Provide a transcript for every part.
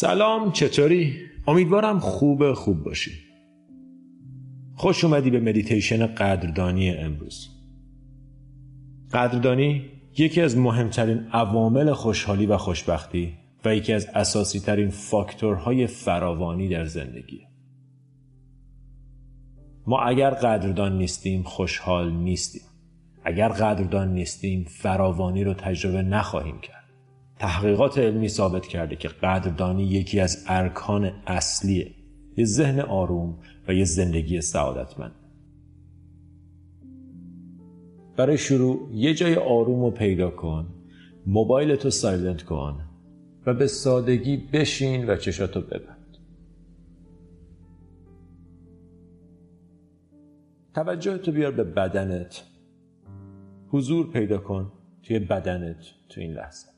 سلام چطوری؟ امیدوارم خوب خوب باشی. خوش اومدی به مدیتیشن قدردانی امروز. قدردانی یکی از مهمترین عوامل خوشحالی و خوشبختی و یکی از اساسی ترین فاکتورهای فراوانی در زندگی. ما اگر قدردان نیستیم خوشحال نیستیم. اگر قدردان نیستیم فراوانی رو تجربه نخواهیم کرد. تحقیقات علمی ثابت کرده که قدردانی یکی از ارکان اصلیه یه ذهن آروم و یه زندگی سعادتمند. برای شروع یه جای آروم رو پیدا کن موبایلتو سایلنت کن و به سادگی بشین و چشاتو ببند. توجه تو بیار به بدنت. حضور پیدا کن توی بدنت تو این لحظه.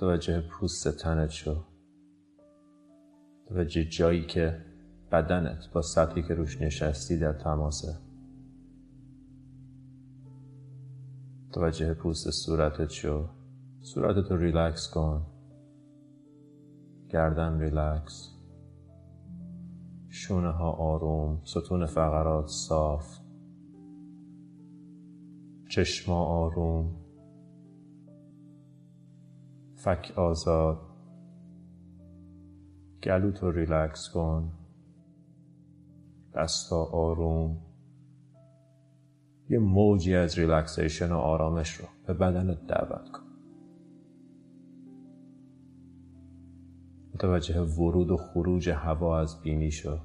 توجه پوست تنت شو. توجه جایی که بدنت با سطحی که روش نشستی در تماسه. توجه پوست صورتت شو. صورتت رو ریلکس کن. گردن ریلکس. شونه ها آروم ستون فقرات صاف. چشما آروم. فک آزاد. گلوت رو ریلکس کن. دستا آروم. یه موجی از ریلکسیشن و آرامش رو به بدنت دعوت کن. متوجه ورود و خروج هوا از بینی شو.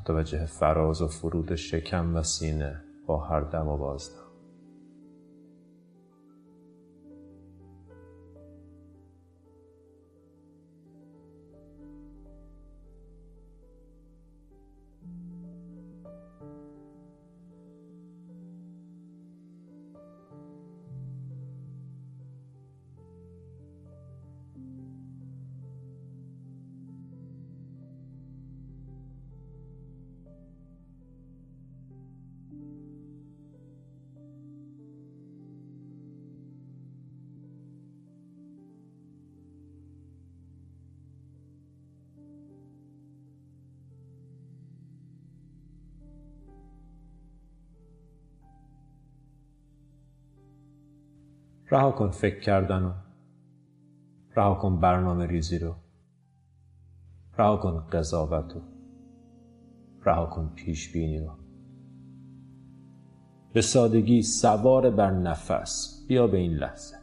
متوجه فراز و فرود شکم و سینه با هر دم و بازدم. رها کن فکر کردن رو. رها کن برنامه ریزی رو. رها کن قضاوت رو. رها کن پیش بینی رو. به سادگی سوار بر نفس. بیا به این لحظه.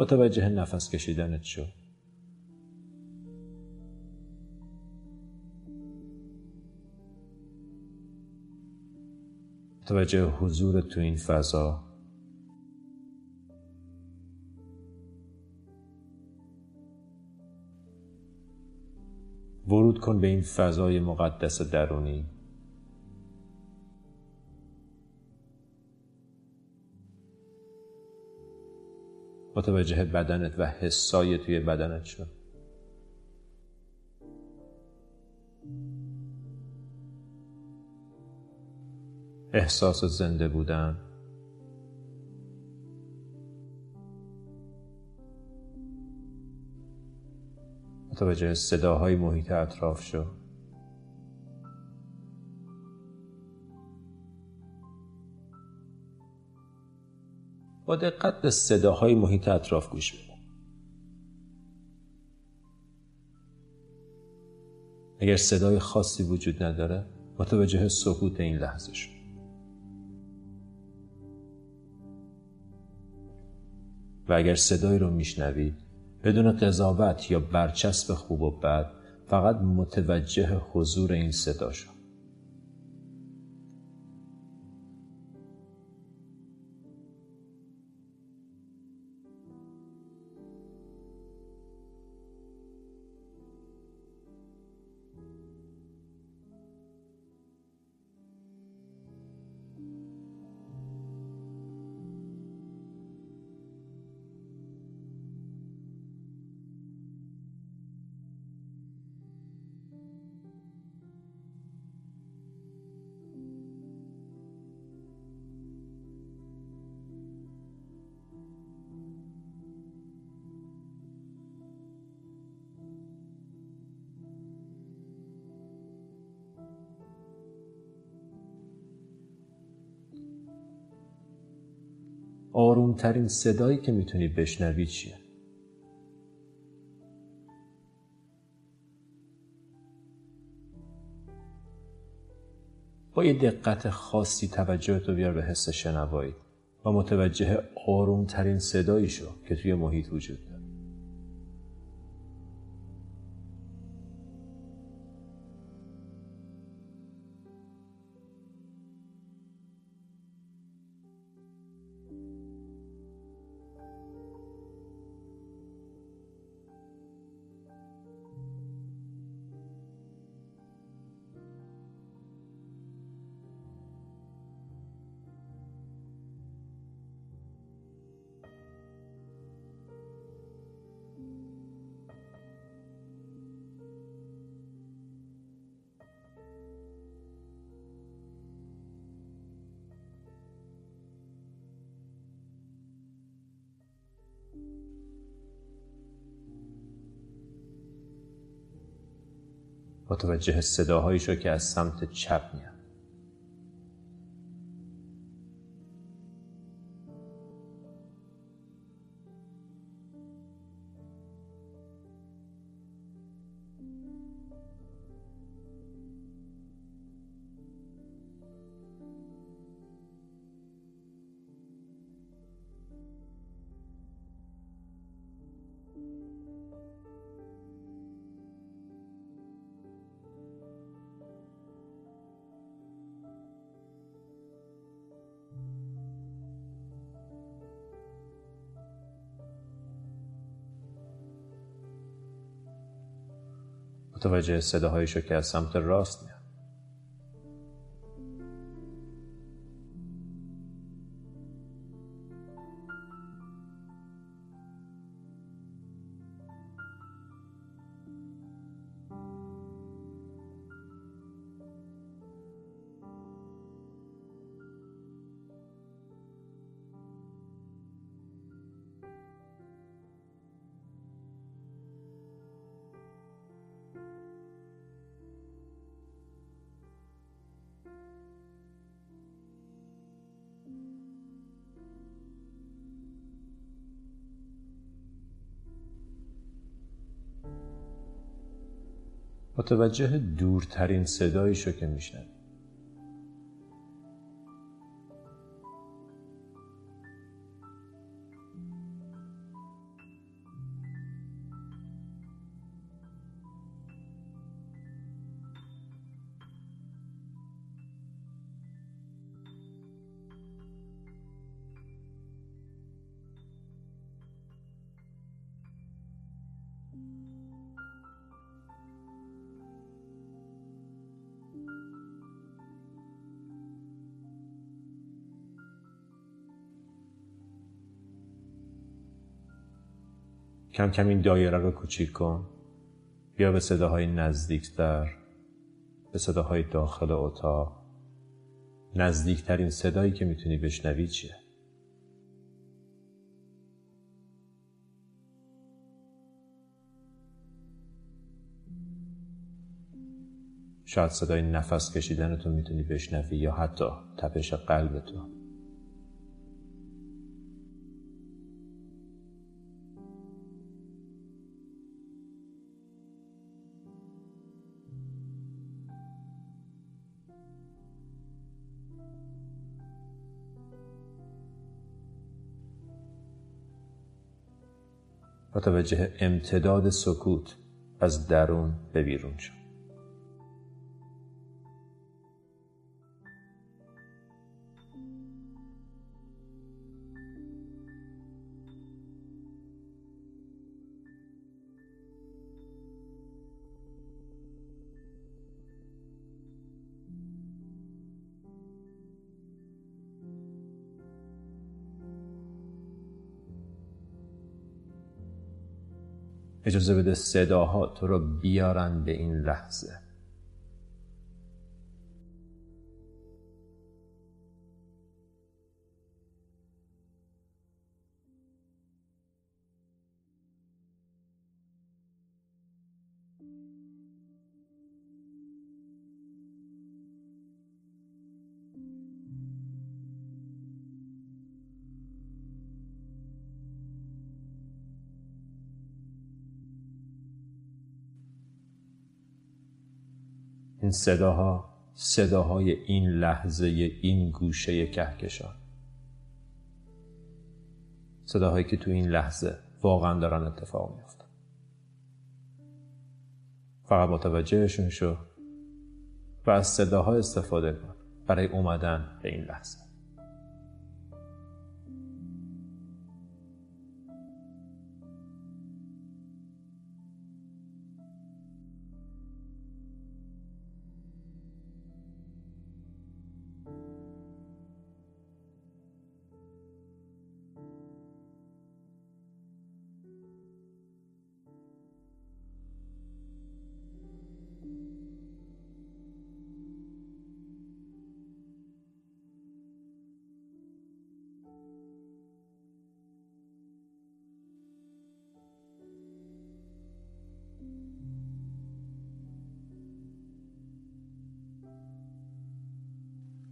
متوجه نفس کشیدنت شو. متوجه حضور تو این فضا. ورود کن به این فضای مقدس درونی. متوجه بدنت و حسای توی بدنت شد احساس زنده بودن. متوجه صداهای محیط اطراف شد دقت به صداهای محیط اطراف گوش بده اگر صدای خاصی وجود نداره متوجه سکوت این لحظه شد و اگر صدایی رو میشنوی بدون قضاوت یا برچسب خوب و بد فقط متوجه حضور این صدا شد آرومترین صدایی که می‌تونی بشنوی چیه؟ با یه دقت خاصی توجه تو بیار به حس شنوایی و متوجه آرومترین صدایی شو که توی محیط وجود متوجه صداهایی شو که از سمت چپ میاد. متوجه صداهایی شو که از سمت راست متوجه دورترین صدایی شو که میشنوی. کم کم این دایره رو کوچیک کن. بیا به صداهای نزدیکتر به صداهای داخل اتاق. نزدیکترین صدایی که می‌تونی بشنوی چیه؟ شاید صدای نفس کشیدن تو می‌تونی بشنوی یا حتی تپش قلب متوجه امتداد سکوت از درون به بیرون شد. اجازه بده صداها تو رو بیارن به این لحظه. این صداها صداهای این لحظه این گوشه کهکشان. صداهایی که تو این لحظه واقعا دارن اتفاق میفتن فقط متوجهشون شو و از صداها استفاده کن برای اومدن به این لحظه.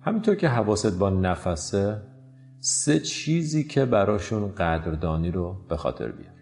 همینطور که حواست با نفسه سه چیزی که براشون قدردانی رو به خاطر بیار.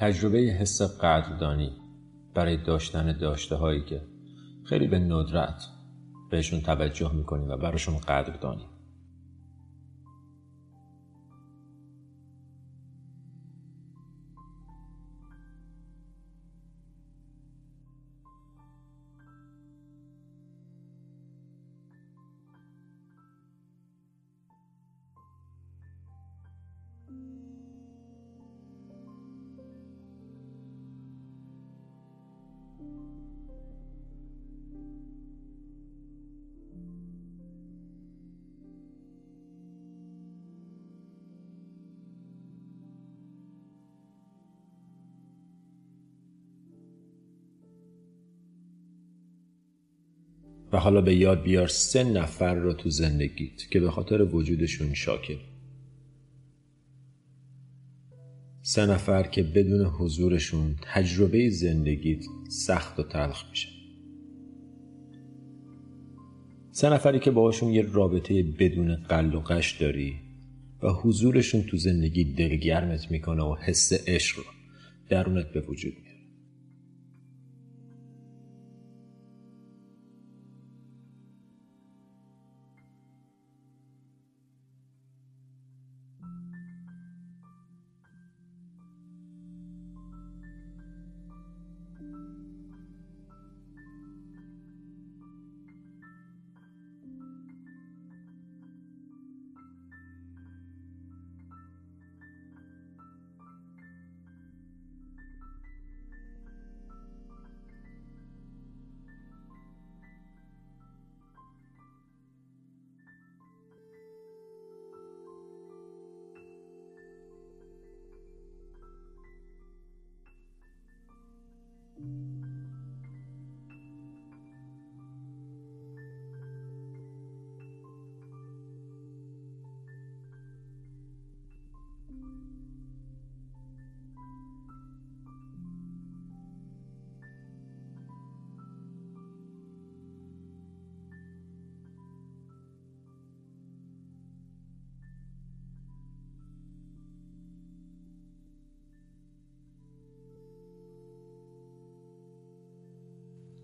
تجربه حس قدردانی برای داشتن داشته هایی که خیلی به ندرت بهشون توجه می‌کنیم و براشون قدردانی. و حالا به یاد بیار سه نفر رو تو زندگیت که به خاطر وجودشون شاکر. سه نفر که بدون حضورشون تجربه زندگیت سخت و تلخ میشه. سه نفری که باهاشون یه رابطه بدون قل و قش داری و حضورشون تو زندگی دلگرمت می‌کنه و حس عشق رو درونت به وجود میاره.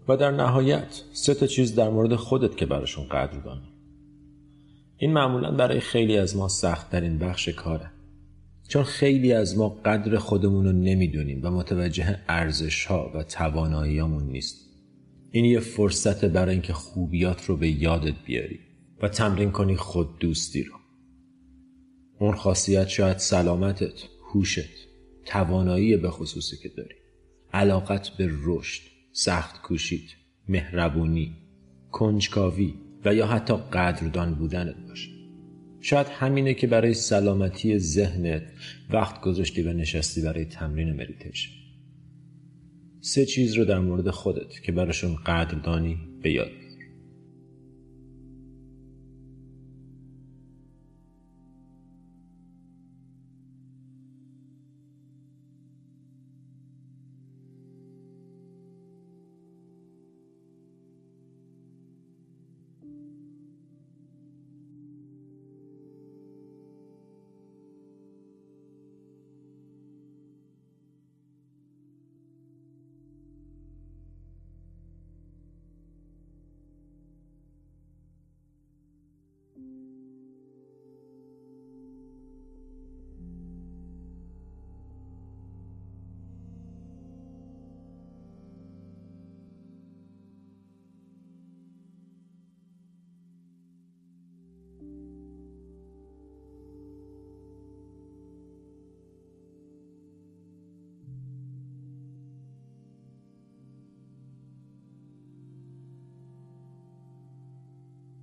و در نهایت سه تا چیز در مورد خودت که براشون قدردانی. این معمولا برای خیلی از ما سختترین بخش کاره. چون خیلی از ما قدر خودمون رو نمی‌دونیم و متوجه ارزش ها و تواناییامون نیست. این یه فرصت برای اینکه خوبیات رو به یادت بیاری و تمرین کنی خود دوستی رو. اون خاصیت شاید سلامتت، هوشت، توانایی به خصوصی که داری. علاقت به رشد، سخت کوشید، مهربونی، کنجکاوی و یا حتی قدردان بودنت باشه. شاید همینه که برای سلامتی ذهنت وقت گذاشتی و نشستی برای تمرین مدیتیشن. سه چیز رو در مورد خودت که براشون قدردانی به یاد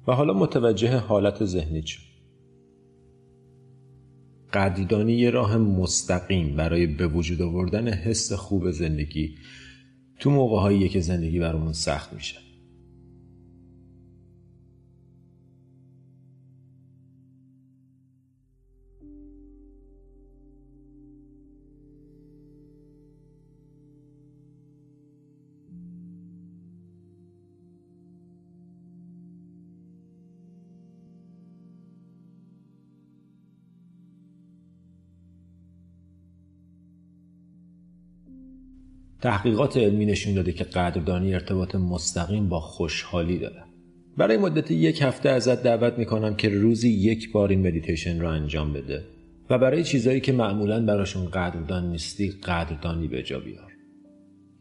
و حالا متوجه حالت ذهنی شد قدردانی یه راه مستقیم برای به وجود آوردن حس خوب زندگی تو موقع که زندگی برامون سخت میشه. تحقیقات علمی نشون داده که قدردانی ارتباط مستقیم با خوشحالی داره. برای مدت یک هفته ازت دعوت می‌کنم که روزی یک بار این مدیتیشن رو انجام بده و برای چیزهایی که معمولا براشون قدردان نیستی قدردانی به جا بیار.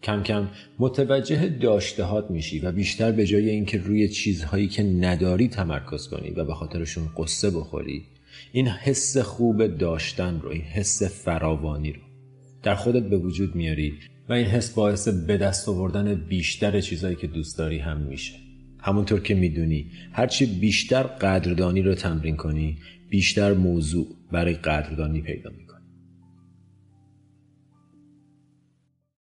کم کم متوجه داشتهات میشی و بیشتر به جای اینکه روی چیزهایی که نداری تمرکز کنی و به خاطرشون قصه بخوری این حس خوب داشتن رو این حس فراوانی رو در خودت به وجود میاری این حس باعث به دست آوردن بیشتر چیزهایی که دوست داری هم میشه. همونطور که می‌دونی هرچی بیشتر قدردانی رو تمرین کنی بیشتر موضوع برای قدردانی پیدا می‌کنی.